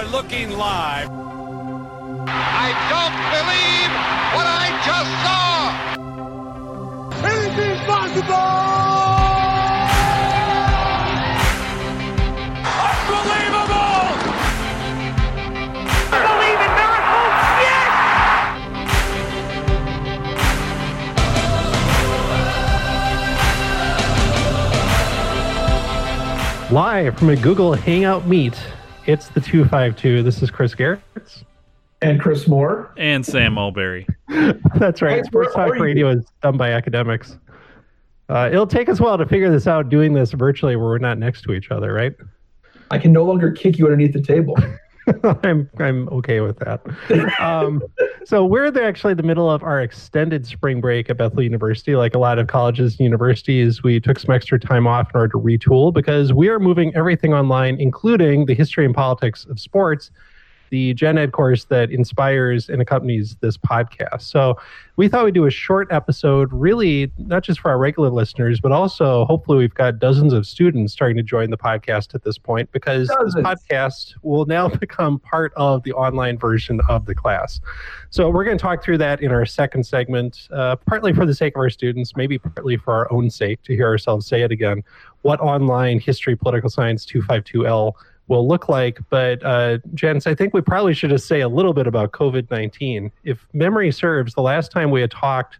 are looking live. I don't believe what I just saw. Anything's possible! Unbelievable! believe in miracles? Yes! Live from a Google Hangout meet, it's the 252. This is Chris Gehrz. and Chris Moore. and Sam Mulberry. That's right. Hey, Sports Talk? Radio is done by academics. Uh, it'll take us a while to figure this out doing this virtually where we're not next to each other, right? I can no longer kick you underneath the table. I'm I'm okay with that. Um, so we're the, actually the middle of our extended spring break at Bethel University. Like a lot of colleges and universities, we took some extra time off in order to retool because we are moving everything online, including the history and politics of sports, the gen ed course that inspires and accompanies this podcast. So we thought we'd do a short episode, really not just for our regular listeners, but also hopefully we've got dozens of students starting to join the podcast at this point because Dozens. this podcast will now become part of the online version of the class. So we're going to talk through that in our second segment, uh, partly for the sake of our students, maybe partly for our own sake to hear ourselves say it again. What online history, political science 252L will look like. But, uh, Jens, I think we probably should just say a little bit about COVID 19. If memory serves, the last time we had talked,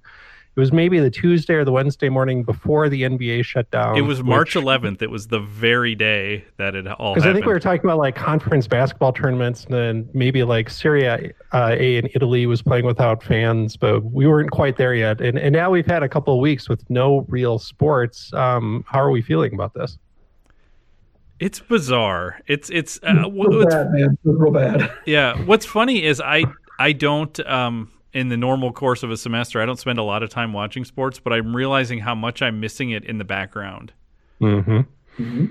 it was maybe the Tuesday or the Wednesday morning before the NBA shut down. It was March which- 11th. It was the very day that it all because. I think we were talking about like conference basketball tournaments, and then maybe like Serie uh, A in Italy was playing without fans, but we weren't quite there yet. And and now we've had a couple of weeks with no real sports. Um, how are we feeling about this? It's bizarre. It's it's uh, Real what's, bad, man. It was real bad. yeah. What's funny is I I don't um in the normal course of a semester I don't spend a lot of time watching sports, but I'm realizing how much I'm missing it in the background. Mm-hmm.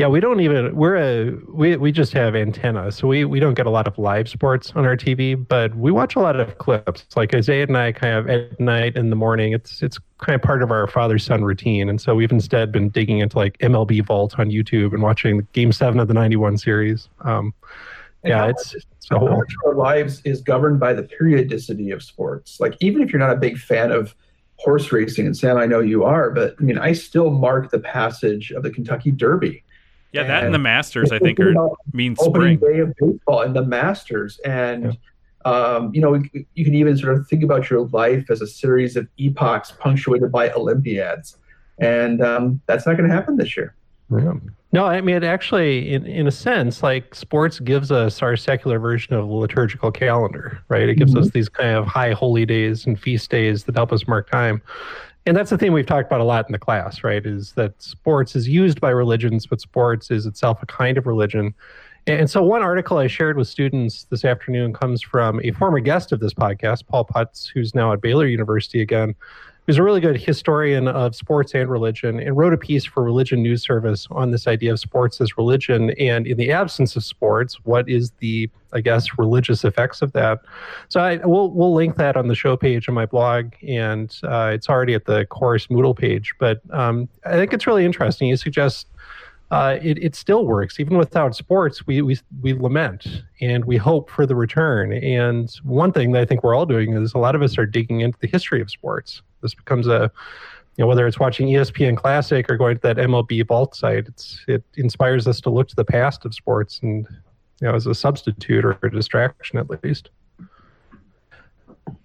Yeah, we don't even we're a we we just have antenna, so we we don't get a lot of live sports on our TV, but we watch a lot of clips. Like Isaiah and I kind of at night in the morning. It's it's kind of part of our father son routine, and so we've instead been digging into like MLB Vault on YouTube and watching Game Seven of the '91 series. Um, And yeah, it's it's a whole much our lives is governed by the periodicity of sports. Like, even if you're not a big fan of horse racing, and Sam, I know you are, but I mean, I still mark the passage of the Kentucky Derby. Yeah, that and And the Masters I think Thinking are about mean opening spring. day of baseball and the Masters, and um, you know, you can even sort of think about your life as a series of epochs punctuated by Olympiads, and um, that's not going to happen this year. Yeah. No, I mean, it actually, in, in a sense, like sports gives us our secular version of the liturgical calendar, right? It gives us these kind of high holy days and feast days that help us mark time. And that's the thing we've talked about a lot in the class, right? Is that sports is used by religions, but sports is itself a kind of religion. And so, one article I shared with students this afternoon comes from a former guest of this podcast, Paul Putz, who's now at Baylor University again, who's a really good historian of sports and religion, and wrote a piece for Religion News Service on this idea of sports as religion. And in the absence of sports, what is the, I guess, religious effects of that? So I, we'll we'll link that on the show page on my blog, and uh, it's already at the course Moodle page. But um, I think it's really interesting. You suggest uh, it, it still works even without sports. We, we we lament and we hope for the return. And one thing that I think we're all doing is a lot of us are digging into the history of sports. This becomes a you know whether it's watching ESPN Classic or going to that MLB Vault site. It's it inspires us to look to the past of sports and you know as a substitute or a distraction at least.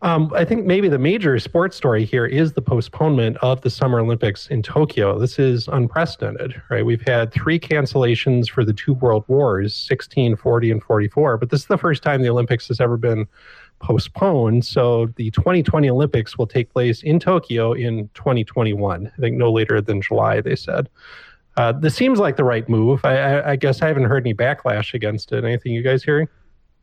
Um, I think maybe the major sports story here is the postponement of the Summer Olympics in Tokyo. This is unprecedented, right? We've had three cancellations for the two world wars 16, 40, and 44, but this is the first time the Olympics has ever been postponed. So the 2020 Olympics will take place in Tokyo in 2021. I think no later than July, they said. Uh, this seems like the right move. I, I, I guess I haven't heard any backlash against it. Anything you guys hearing?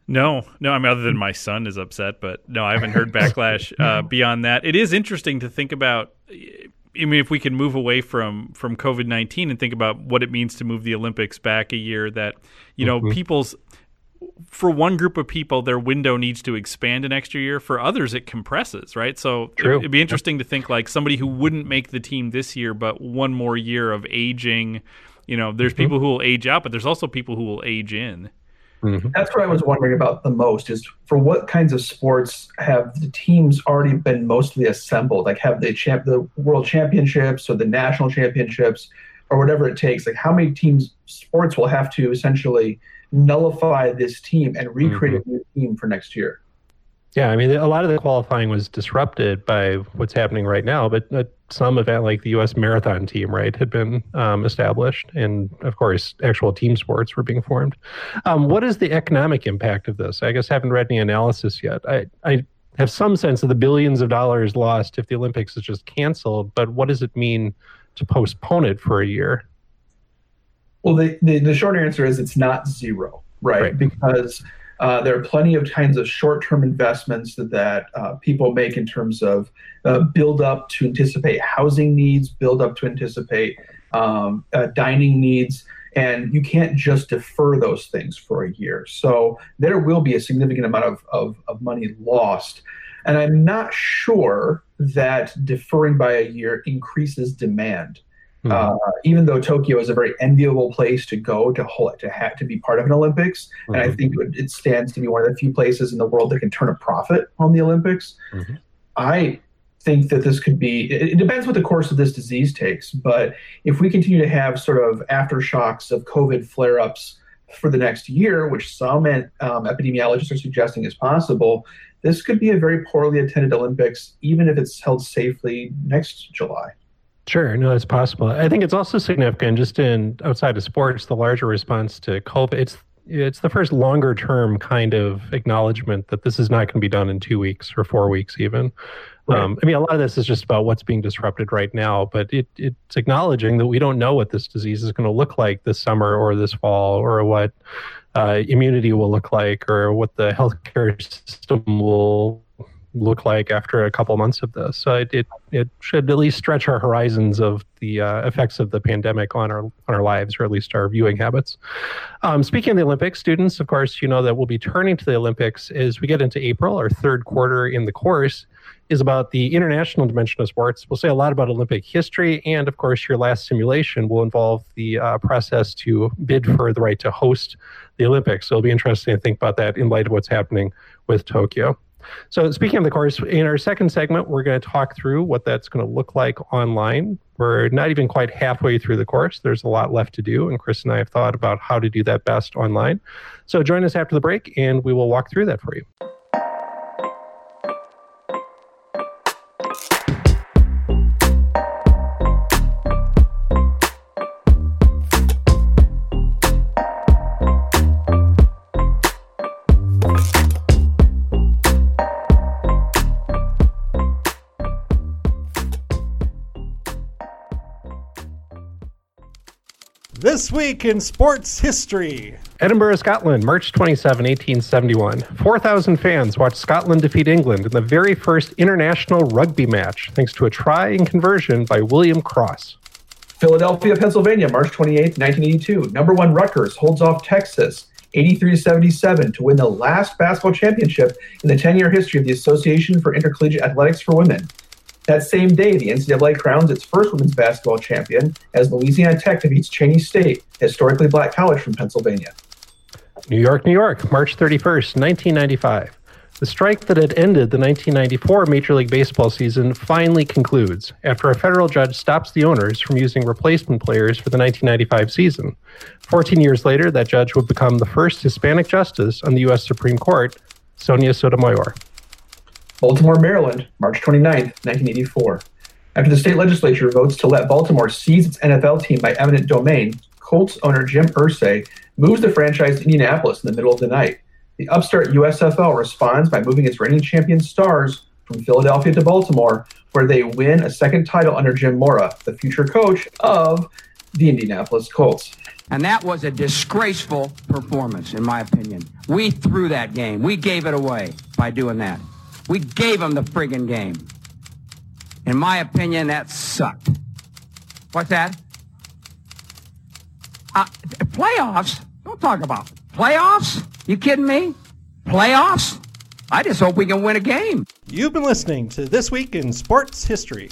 No, no. I mean, other than my son is upset, but no, I haven't heard backlash uh, beyond that. It is interesting to think about. I mean, if we can move away from from COVID nineteen and think about what it means to move the Olympics back a year, that you know, people's for one group of people, their window needs to expand an extra year. For others, it compresses, right? So True. it'd be interesting to think like somebody who wouldn't make the team this year, but one more year of aging. You know, there's people who will age out, but there's also people who will age in. Mm-hmm. That's what I was wondering about the most is for what kinds of sports have the teams already been mostly assembled? Like have the champ the world championships or the national championships or whatever it takes? Like how many teams sports will have to essentially nullify this team and recreate mm-hmm. a new team for next year? Yeah, I mean, a lot of the qualifying was disrupted by what's happening right now, but uh, some event like the U.S. marathon team, right, had been um, established, and of course, actual team sports were being formed. Um, what is the economic impact of this? I guess I haven't read any analysis yet. I, I have some sense of the billions of dollars lost if the Olympics is just canceled, but what does it mean to postpone it for a year? Well, the, the, the short answer is it's not zero, right? right. Because uh, there are plenty of kinds of short-term investments that, that uh, people make in terms of uh, build up to anticipate housing needs, build up to anticipate um, uh, dining needs, and you can't just defer those things for a year. So there will be a significant amount of, of, of money lost. And I'm not sure that deferring by a year increases demand. Mm-hmm. Uh, even though Tokyo is a very enviable place to go to hold, to have to be part of an Olympics, mm-hmm. and I mm-hmm. think it, stands to be one of the few places in the world that can turn a profit on the Olympics. Mm-hmm. I think that this could be. It, it, depends what the course of this disease takes, but if we continue to have sort of aftershocks of COVID flare-ups for the next year, which some um, epidemiologists are suggesting is possible, this could be a very poorly attended Olympics, even if it's held safely next July. Sure, no, it's possible. I think it's also significant just in outside of sports, the larger response to COVID. It's it's the first longer term kind of acknowledgement that this is not going to be done in two weeks or four weeks even. Right. Um, I mean, a lot of this is just about what's being disrupted right now, but it, it's acknowledging that we don't know what this disease is going to look like this summer or this fall, or what uh, immunity will look like, or what the healthcare system will look like after a couple months of this. So it, it, it should at least stretch our horizons of the uh, effects of the pandemic on our on our lives, or at least our viewing habits. Um, speaking of the Olympics, students, of course, you know that we'll be turning to the Olympics as we get into April. Our third quarter in the course is about the international dimension of sports. We'll say a lot about Olympic history, and of course, your last simulation will involve the uh, process to bid for the right to host the Olympics. So it'll be interesting to think about that in light of what's happening with Tokyo. So, speaking of the course, in our second segment, we're going to talk through what that's going to look like online. We're not even quite halfway through the course. There's a lot left to do, and Chris and I have thought about how to do that best online. So, join us after the break, and we will walk through that for you. This week in sports history. Edinburgh, Scotland, March 27, 1871. 4,000 fans watched Scotland defeat England in the very first international rugby match, thanks to a try and conversion by William Cross. Philadelphia, Pennsylvania, March 28, 1982. Number one Rutgers holds off Texas 83 77 to win the last basketball championship in the 10 year history of the Association for Intercollegiate Athletics for Women. That same day, the NCAA crowns its first women's basketball champion as Louisiana Tech defeats Cheyney State, historically black college from Pennsylvania. New York, New York, March 31st, 1995. The strike that had ended the 1994 Major League Baseball season finally concludes after a federal judge stops the owners from using replacement players for the 1995 season. 14 years later, that judge would become the first Hispanic justice on the U.S. Supreme Court, Sonia Sotomayor. Baltimore, Maryland, March 29, 1984. After the state legislature votes to let Baltimore seize its NFL team by eminent domain, Colts owner Jim Irsay moves the franchise to Indianapolis in the middle of the night. The upstart USFL responds by moving its reigning champion stars from Philadelphia to Baltimore, where they win a second title under Jim Mora, the future coach of the Indianapolis Colts. And that was a disgraceful performance, in my opinion. We threw that game. We gave it away by doing that. We gave them the friggin' game. In my opinion, that sucked. What's that? Uh, playoffs? Don't talk about playoffs. You kidding me? Playoffs? I just hope we can win a game. You've been listening to This Week in Sports History.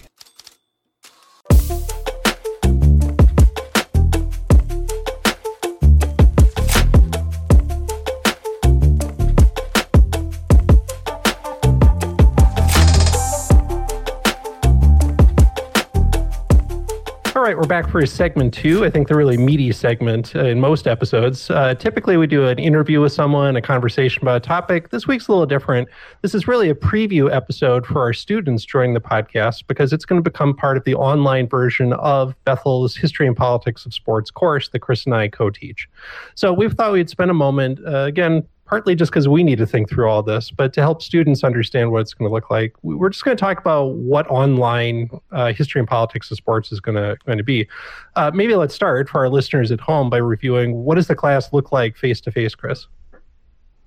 Right, we're back for a segment two. I think the really meaty segment uh, in most episodes. Uh, typically, we do an interview with someone, a conversation about a topic. This week's a little different. This is really a preview episode for our students joining the podcast because it's going to become part of the online version of Bethel's History and Politics of Sports course that Chris and I co teach. So we thought we'd spend a moment, uh, again, partly just because we need to think through all this, but to help students understand what it's going to look like, we're just going to talk about what online uh, history and politics of sports is going to going to be. Uh, maybe let's start for our listeners at home by reviewing what does the class look like face to face, Chris?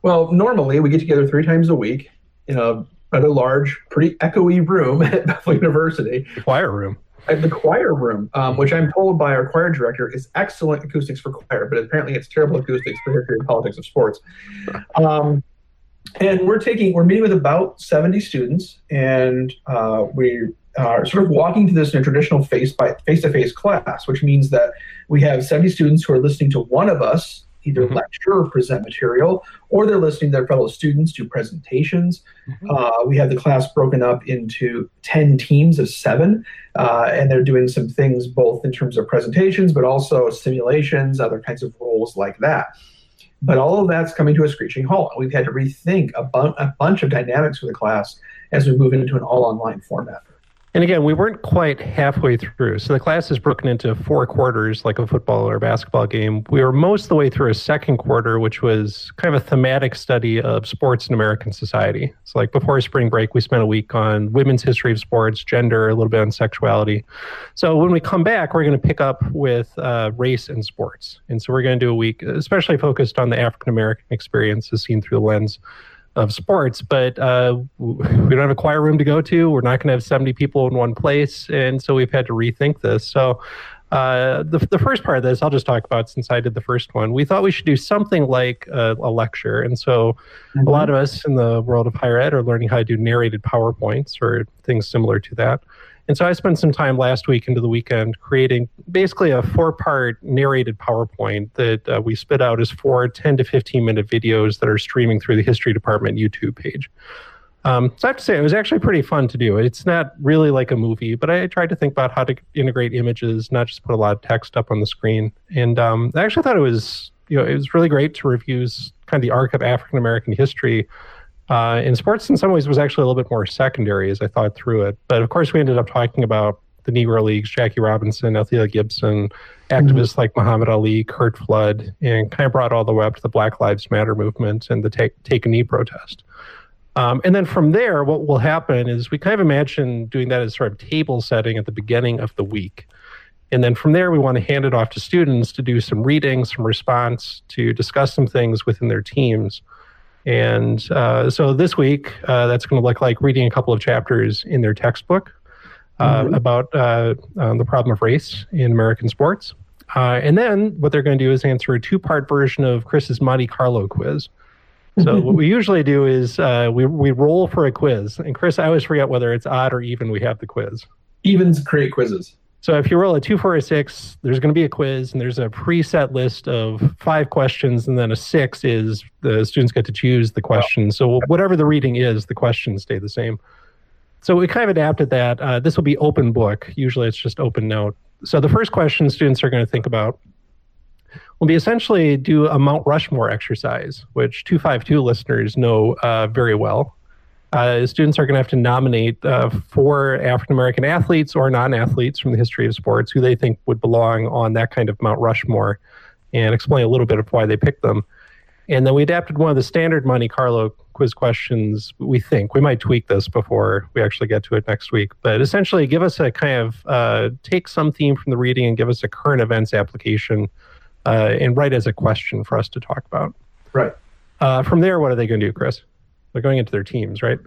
Well, normally we get together three times a week in a rather large, pretty echoey room at Bethel University. The choir room at the choir room, um, which I'm told by our choir director is excellent acoustics for choir, but apparently it's terrible acoustics for history and politics of sports. Um, and we're taking, we're meeting with about 70 students, and uh, we are sort of walking to this in a traditional face by face to face class, which means that we have 70 students who are listening to one of us either mm-hmm. lecture or present material, or they're listening to their fellow students do presentations. Mm-hmm. Uh, we have the class broken up into 10 teams of seven, uh, and they're doing some things both in terms of presentations, but also simulations, other kinds of roles like that. But all of that's coming to a screeching halt. We've had to rethink a, bu- a bunch of dynamics for the class as we move into an all online format. And again, we weren't quite halfway through. So the class is broken into four quarters, like a football or basketball game. We were most of the way through a second quarter, which was kind of a thematic study of sports in American society. So, like before spring break, we spent a week on women's history of sports, gender, a little bit on sexuality. So when we come back, we're going to pick up with uh, race and sports. And so we're going to do a week, especially focused on the African American experience as seen through the lens of sports, but uh, we don't have a choir room to go to. We're not going to have 70 people in one place. And so we've had to rethink this. So uh, the, the first part of this, I'll just talk about since I did the first one. We thought we should do something like a, a lecture. And so mm-hmm. a lot of us in the world of higher ed are learning how to do narrated PowerPoints or things similar to that. And so I spent some time last week into the weekend creating basically a four part narrated PowerPoint that uh, we spit out as four 10 to 15 minute videos that are streaming through the History Department YouTube page. Um, so I have to say, it was actually pretty fun to do. It's not really like a movie, but I tried to think about how to integrate images, not just put a lot of text up on the screen. And um, I actually thought it was, you know, it was really great to review kind of the arc of African American history uh, in sports, in some ways, was actually a little bit more secondary as I thought through it. But of course, we ended up talking about the Negro Leagues, Jackie Robinson, Althea Gibson, activists mm-hmm. like Muhammad Ali, Curt Flood, and kind of brought all the way up to the Black Lives Matter movement and the Take, take a Knee protest. Um, and then from there, what will happen is we kind of imagine doing that as sort of table setting at the beginning of the week. And then from there, we want to hand it off to students to do some reading, some response, to discuss some things within their teams. And uh, so this week, uh, that's going to look like reading a couple of chapters in their textbook uh, mm-hmm. about uh, um, the problem of race in American sports. Uh, and then what they're going to do is answer a two part version of Chris's Monte Carlo quiz. So what we usually do is uh, we, we roll for a quiz. And Chris, I always forget whether it's odd or even we have the quiz. Evens create quizzes. So if you roll a two, four, or six, there's going to be a quiz, and there's a preset list of five questions, and then a six is the students get to choose the question. So whatever the reading is, the questions stay the same. So we kind of adapted that. Uh, this will be open book. Usually it's just open note. So the first question students are going to think about will be essentially do a Mount Rushmore exercise, which 252 listeners know uh, very well uh, students are going to have to nominate uh, four African American athletes or non athletes from the history of sports who they think would belong on that kind of Mount Rushmore and explain a little bit of why they picked them. And then we adapted one of the standard Monte Carlo quiz questions. We think we might tweak this before we actually get to it next week. But essentially, give us a kind of uh, take some theme from the reading and give us a current events application uh, and write as a question for us to talk about. Right. Uh, from there, what are they going to do, Chris? They're going into their teams, right?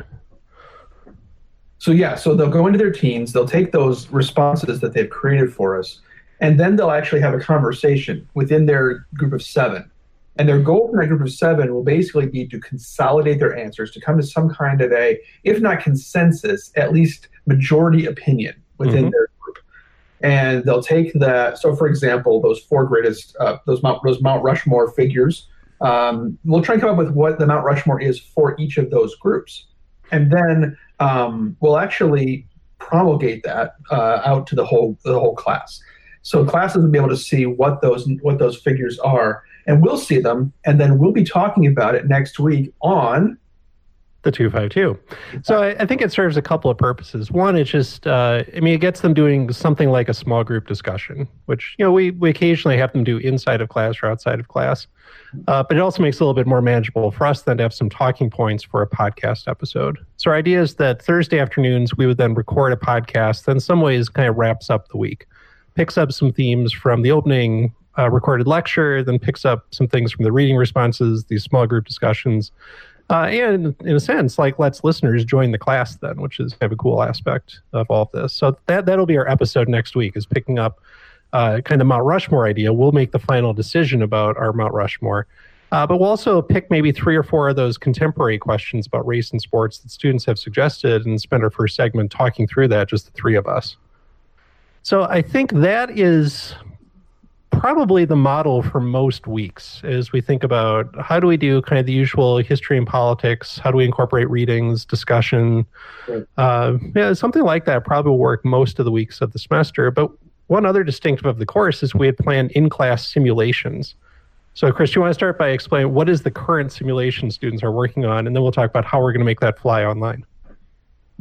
So yeah, so they'll go into their teams, they'll take those responses that they've created for us, and then they'll actually have a conversation within their group of seven. And their goal in that group of seven will basically be to consolidate their answers, to come to some kind of a, if not consensus, at least majority opinion within mm-hmm. their group. And they'll take that. So, for example, those four greatest, uh, those Mount, those Mount Rushmore figures um, we'll try and come up with what the Mount Rushmore is for each of those groups. And then um, we'll actually promulgate that uh, out to the whole the whole class. So classes will be able to see what those what those figures are, and we'll see them, and then we'll be talking about it next week on the 252. So I, I, think it serves a couple of purposes. One, it's just, uh, I mean, it gets them doing something like a small group discussion, which, you know, we, we occasionally have them do inside of class or outside of class. Uh, but it also makes it a little bit more manageable for us then to have some talking points for a podcast episode. So our idea is that Thursday afternoons, we would then record a podcast that in some ways kind of wraps up the week, picks up some themes from the opening uh, recorded lecture, then picks up some things from the reading responses, these small group discussions, uh, and in a sense, like lets listeners join the class then, which is kind of a cool aspect of all of this. So that that'll be our episode next week, is picking up uh, kind of Mount Rushmore idea. We'll make the final decision about our Mount Rushmore. Uh, but we'll also pick maybe three or four of those contemporary questions about race and sports that students have suggested and spend our first segment talking through that, just the three of us. So I think that is probably the model for most weeks as we think about how do we do kind of the usual history and politics how do we incorporate readings discussion? Right. uh, yeah something like that probably will work most of the weeks of the semester. But one other distinctive of the course is we had planned in-class simulations. So chris do you want to start by explaining what is the current simulation students are working on? And then we'll talk about how we're going to make that fly online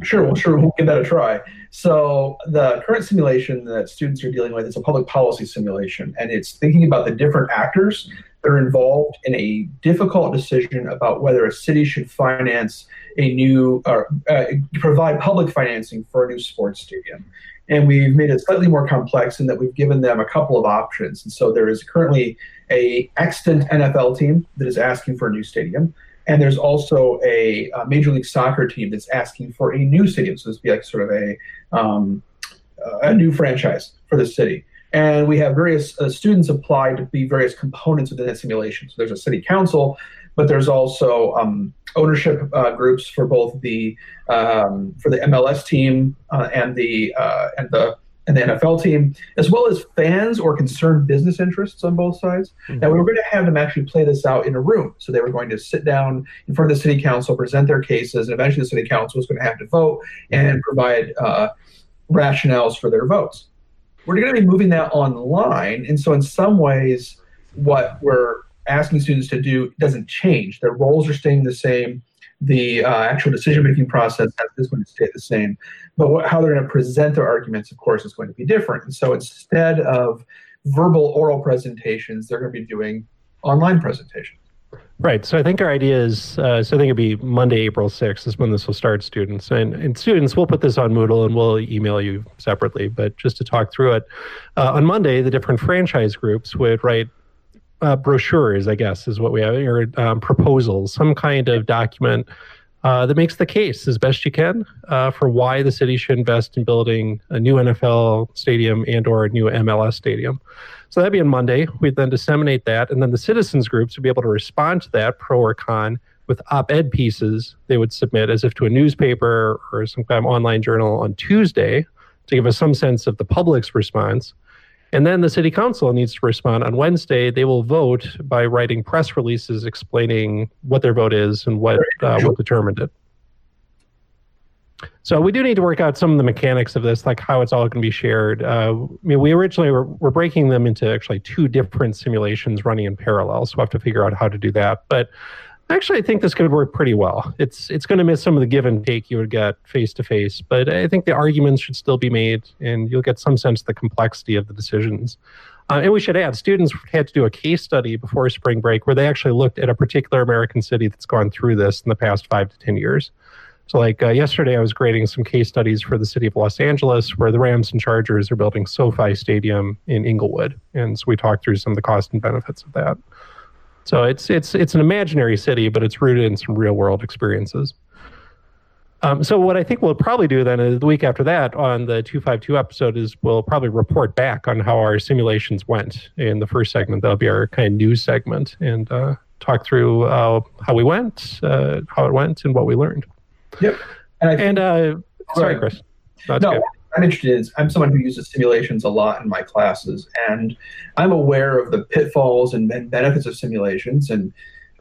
Sure, well, sure, we'll give that a try. So, the current simulation that students are dealing with is a public policy simulation, and it's thinking about the different actors that are involved in a difficult decision about whether a city should finance a new or uh, provide public financing for a new sports stadium. And we've made it slightly more complex in that we've given them a couple of options. And so there is currently a extant NFL team that is asking for a new stadium. And there's also a, a, Major League Soccer team that's asking for a new stadium. So this would be like sort of a um, a new franchise for the city. And we have various uh, students apply to be various components within that simulation. So there's a city council, but there's also um, ownership uh, groups for both the um, for the MLS team uh, and the uh, and the and the NFL team, as well as fans or concerned business interests on both sides. Mm-hmm. Now, we were going to have them actually play this out in a room. So they were going to sit down in front of the city council, present their cases, and eventually the city council was going to have to vote and provide uh, rationales for their votes. We're going to be moving that online. And so, in some ways, what we're asking students to do doesn't change. Their roles are staying the same the uh, actual decision making process is going to stay the same. But what, how they're going to present their arguments, of course, is going to be different. And so instead of verbal oral presentations, they're going to be doing online presentations. Right. So I think our idea is uh, so I think it'd be Monday, April 6th is when this will start, students. And, and students, we'll put this on Moodle and we'll email you separately. But just to talk through it, uh, on Monday, the different franchise groups would write uh, brochures, I guess, is what we have, or um, proposals, some kind of document uh, that makes the case as best you can uh, for why the city should invest in building a new NFL stadium and or a new MLS stadium. So that'd be on Monday. We'd then disseminate that, and then the citizens groups would be able to respond to that, pro or con, with op-ed pieces they would submit as if to a newspaper or some kind of online journal on Tuesday to give us some sense of the public's response. And then the city council needs to respond on Wednesday. They will vote by writing press releases explaining what their vote is and what uh, what determined it. So we do need to work out some of the mechanics of this, like how it's all going to be shared. Uh, I mean, we originally were, were breaking them into actually two different simulations running in parallel, so we have to figure out how to do that. But Actually, I think this could work pretty well. It's it's going to miss some of the give and take you would get face to face, but I think the arguments should still be made, and you'll get some sense of the complexity of the decisions. Uh, and we should add, students had to do a case study before spring break where they actually looked at a particular American city that's gone through this in the past five to ten years. So, like uh, yesterday, I was grading some case studies for the city of Los Angeles, where the Rams and Chargers are building SoFi Stadium in Inglewood, and so we talked through some of the cost and benefits of that. So it's it's it's an imaginary city, but it's rooted in some real world experiences. Um, so what I think we'll probably do then is the week after that on the 252 episode is we'll probably report back on how our simulations went in the first segment. That'll be our kind of news segment and uh, talk through uh, how we went, uh, how it went, and what we learned. Yep. And, think, and uh, sorry, Chris. no, good. I'm interested in I'm someone who uses simulations a lot in my classes, and I'm aware of the pitfalls and benefits of simulations. And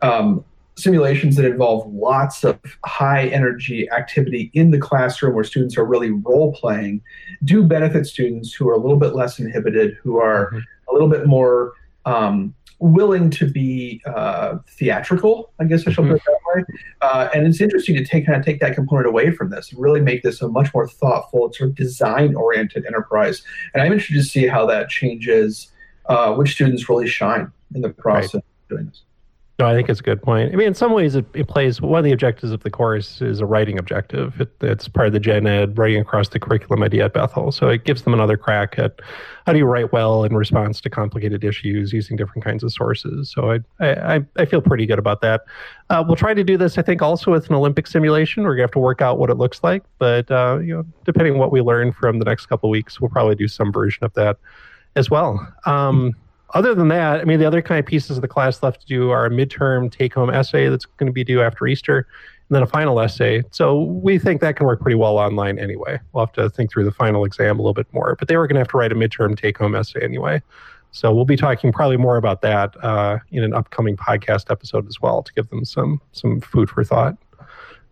um, simulations that involve lots of high energy activity in the classroom where students are really role playing do benefit students who are a little bit less inhibited, who are mm-hmm. a little bit more um, willing to be uh, theatrical, I guess I shall put it that way. Uh, and it's interesting to take kind of take that component away from this, and really make this a much more thoughtful, sort of design-oriented enterprise. And I'm interested to see how that changes uh, which students really shine in the process right. of doing this. No, I think it's a good point. I mean, in some ways, it, it plays one of the objectives of the course is a writing objective. It, it's part of the gen ed writing across the curriculum idea at Bethel. So it gives them another crack at how do you write well in response to complicated issues using different kinds of sources. So I I, I feel pretty good about that. Uh, we'll try to do this, I think, also with an Olympic simulation. We're gonna have to work out what it looks like, but uh, you know, depending on what we learn from the next couple of weeks, we'll probably do some version of that as well. Um, other than that, I mean, the other kind of pieces of the class left to do are a midterm take home essay that's going to be due after Easter, and then a final essay. So we think that can work pretty well online anyway. We'll have to think through the final exam a little bit more, but they were going to have to write a midterm take home essay anyway. So we'll be talking probably more about that uh, in an upcoming podcast episode as well to give them some some food for thought.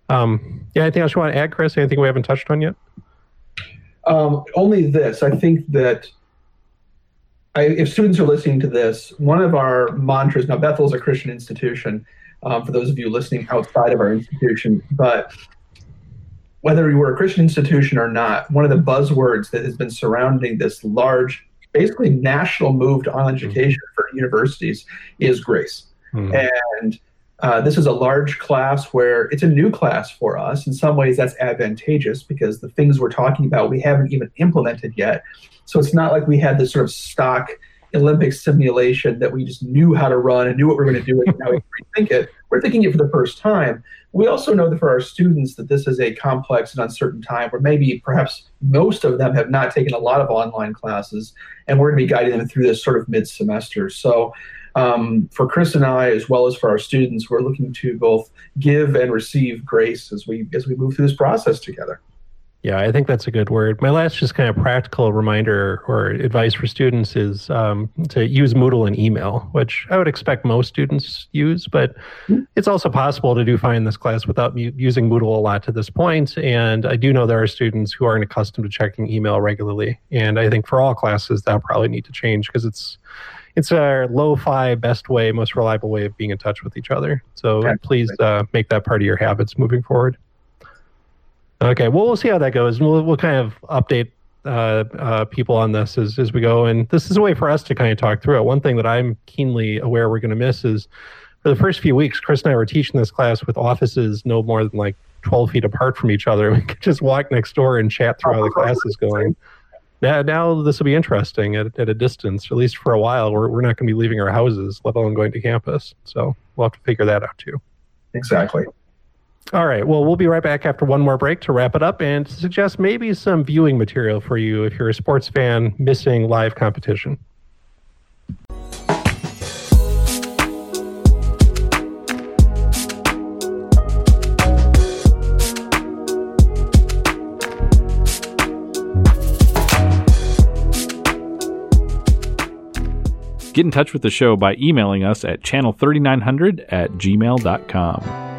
Um, yeah, anything else you want to add, Chris? Anything we haven't touched on yet? Um, only this. I think that I, if students are listening to this, one of our mantras now, Bethel is a Christian institution. Um, for those of you listening outside of our institution, but whether you were a Christian institution or not, one of the buzzwords that has been surrounding this large, basically national move to online education mm-hmm. for universities is grace. Mm-hmm. And uh, this is a large class where it's a new class for us. In some ways, that's advantageous because the things we're talking about we haven't even implemented yet. So it's not like we had this sort of stock Olympic simulation that we just knew how to run and knew what we were going to do and now we rethink it. We're thinking it for the first time. We also know that for our students that this is a complex and uncertain time where maybe perhaps most of them have not taken a lot of online classes and we're going to be guiding them through this sort of mid-semester. So um, for Chris and I, as well as for our students, we're looking to both give and receive grace as we as we move through this process together. Yeah, I think that's a good word. My last just kind of practical reminder or advice for students is um, to use Moodle and email, which I would expect most students use, but mm-hmm. it's also possible to do fine in this class without using Moodle a lot to this point. And I do know there are students who aren't accustomed to checking email regularly. And I think for all classes, that'll probably need to change because it's it's our lo-fi best way, most reliable way of being in touch with each other. So please uh, make that part of your habits moving forward. Okay, well, we'll see how that goes. We'll we'll kind of update uh, uh, people on this as as we go, and this is a way for us to kind of talk through it. One thing that I'm keenly aware we're going to miss is for the first few weeks, Chris and I were teaching this class with offices no more than like 12 feet apart from each other. We could just walk next door and chat through how the class is going. Now, now this will be interesting at, at a distance, at least for a while. We're, we're not going to be leaving our houses, let alone going to campus. So we'll have to figure that out too. Exactly. All right. Well, we'll be right back after one more break to wrap it up and suggest maybe some viewing material for you if you're a sports fan missing live competition. Get in touch with the show by emailing us at channel3900 at gmail.com.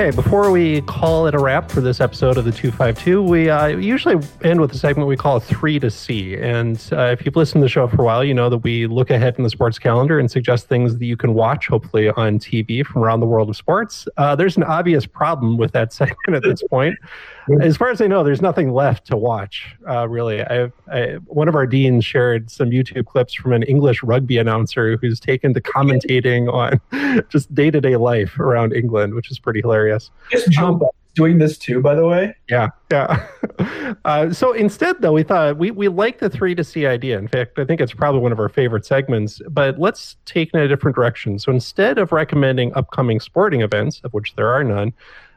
Okay, before we call it a wrap for this episode of the 252, we uh, usually end with a segment we call 3 to See. And uh, if you've listened to the show for a while, you know that we look ahead in the sports calendar and suggest things that you can watch, hopefully, on TV from around the world of sports. Uh, there's an obvious problem with that segment at this point. As far as I know, there's nothing left to watch, uh, really. I, I, one of our deans shared some YouTube clips from an English rugby announcer who's taken to commentating on just day to day life around England, which is pretty hilarious. Just jump um, doing this too, by the way. Yeah, yeah. uh, so instead, though, we thought we we like the three to see idea. In fact, I think it's probably one of our favorite segments. But let's take it in a different direction. So instead of recommending upcoming sporting events, of which there are none,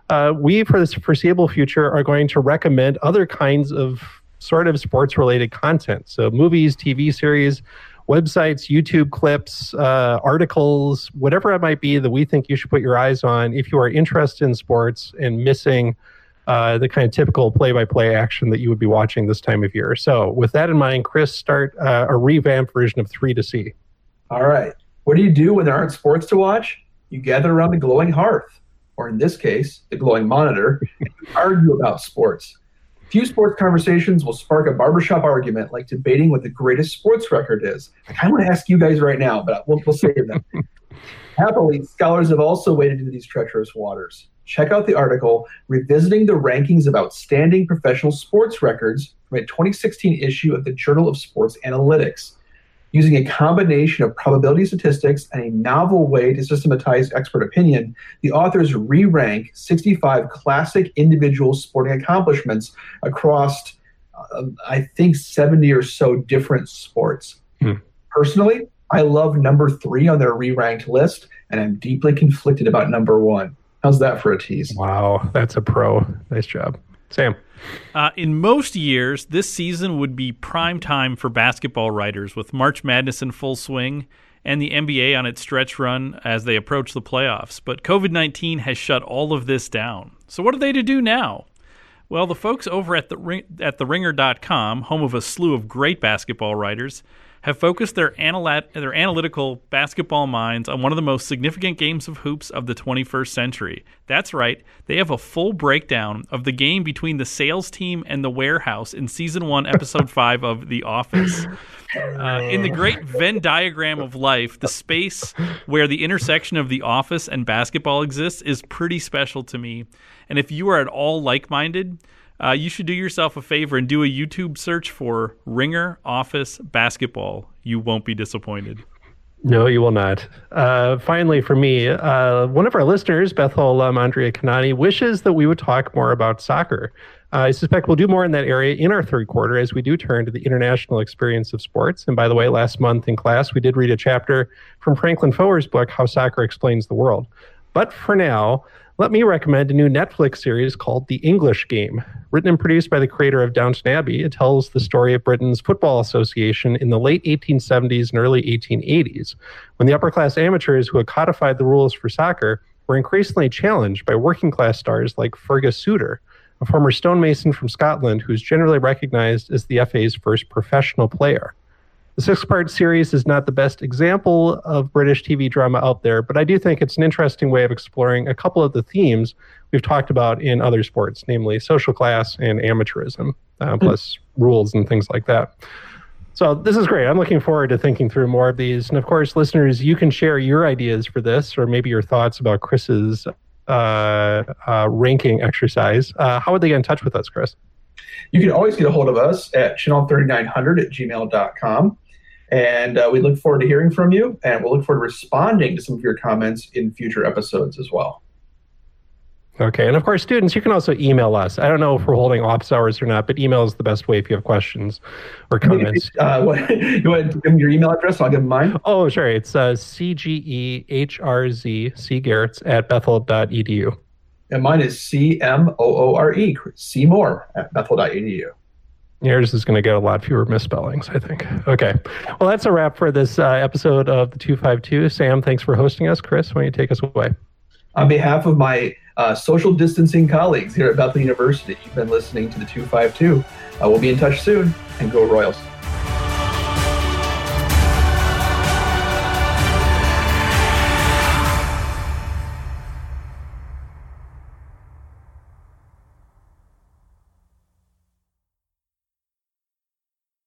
uh, we for this foreseeable future are going to recommend other kinds of sort of sports related content. So movies, TV series websites, YouTube clips, uh, articles, whatever it might be that we think you should put your eyes on if you are interested in sports and missing uh, the kind of typical play-by-play action that you would be watching this time of year. So, with that in mind, Chris, start uh, a revamped version of Three to See. All right. What do you do when there aren't sports to watch? You gather around the glowing hearth, or in this case, the glowing monitor, argue about sports. Few sports conversations will spark a barbershop argument like debating what the greatest sports record is. I want to ask you guys right now, but we'll, we'll save them. Happily, scholars have also waded into these treacherous waters. Check out the article Revisiting the Rankings of Outstanding Professional Sports Records from a 2016 issue of the Journal of Sports Analytics. Using a combination of probability statistics and a novel way to systematize expert opinion, the authors re rank 65 classic individual sporting accomplishments across, uh, I think, 70 or so different sports. Hmm. Personally, I love number three on their re ranked list, and I'm deeply conflicted about number one. How's that for a tease? Wow, that's a pro. Nice job. Sam. Uh, in most years, this season would be prime time for basketball writers with March Madness in full swing and the NBA on its stretch run as they approach the playoffs. But COVID 19 has shut all of this down. So, what are they to do now? Well, the folks over at the at theringer.com, home of a slew of great basketball writers, have focused their, analyt- their analytical basketball minds on one of the most significant games of hoops of the 21st century. That's right, they have a full breakdown of the game between the sales team and the warehouse in season one, episode five of The Office. Uh, in the great Venn diagram of life, the space where the intersection of the office and basketball exists is pretty special to me. And if you are at all like minded, uh, you should do yourself a favor and do a YouTube search for Ringer Office Basketball. You won't be disappointed. No, you will not. Uh, finally, for me, uh, one of our listeners, Bethel alum Andrea Kanani, wishes that we would talk more about soccer. Uh, I suspect we'll do more in that area in our third quarter as we do turn to the international experience of sports. And by the way, last month in class, we did read a chapter from Franklin Foer's book, How Soccer Explains the World. But for now, let me recommend a new Netflix series called The English Game. Written and produced by the creator of Downton Abbey, it tells the story of Britain's Football Association in the late 1870s and early 1880s, when the upper class amateurs who had codified the rules for soccer were increasingly challenged by working class stars like Fergus Suter, a former stonemason from Scotland who's generally recognized as the FA's first professional player. The six part series is not the best example of British TV drama out there, but I do think it's an interesting way of exploring a couple of the themes we've talked about in other sports, namely social class and amateurism, uh, mm-hmm. plus rules and things like that. So this is great. I'm looking forward to thinking through more of these. And of course, listeners, you can share your ideas for this or maybe your thoughts about Chris's uh, uh, ranking exercise. Uh, how would they get in touch with us, Chris? You can always get a hold of us at channel3900 at gmail.com. And uh, we look forward to hearing from you, and we'll look forward to responding to some of your comments in future episodes as well. Okay, and of course, students, you can also email us. I don't know if we're holding office hours or not, but email is the best way if you have questions or comments. Uh, what, you want to give them your email address? I'll give them mine. Oh, sure. It's uh, cgehrz, C Gehrz at bethel.edu. And mine is C M O O R E, Seymour at bethel.edu. Yours is going to get a lot fewer misspellings, I think. Okay. Well, that's a wrap for this uh, episode of the 252. Sam, thanks for hosting us. Chris, why don't you take us away? On behalf of my uh, social distancing colleagues here at Bethel University, you've been listening to the 252. Uh, we'll be in touch soon, and go Royals.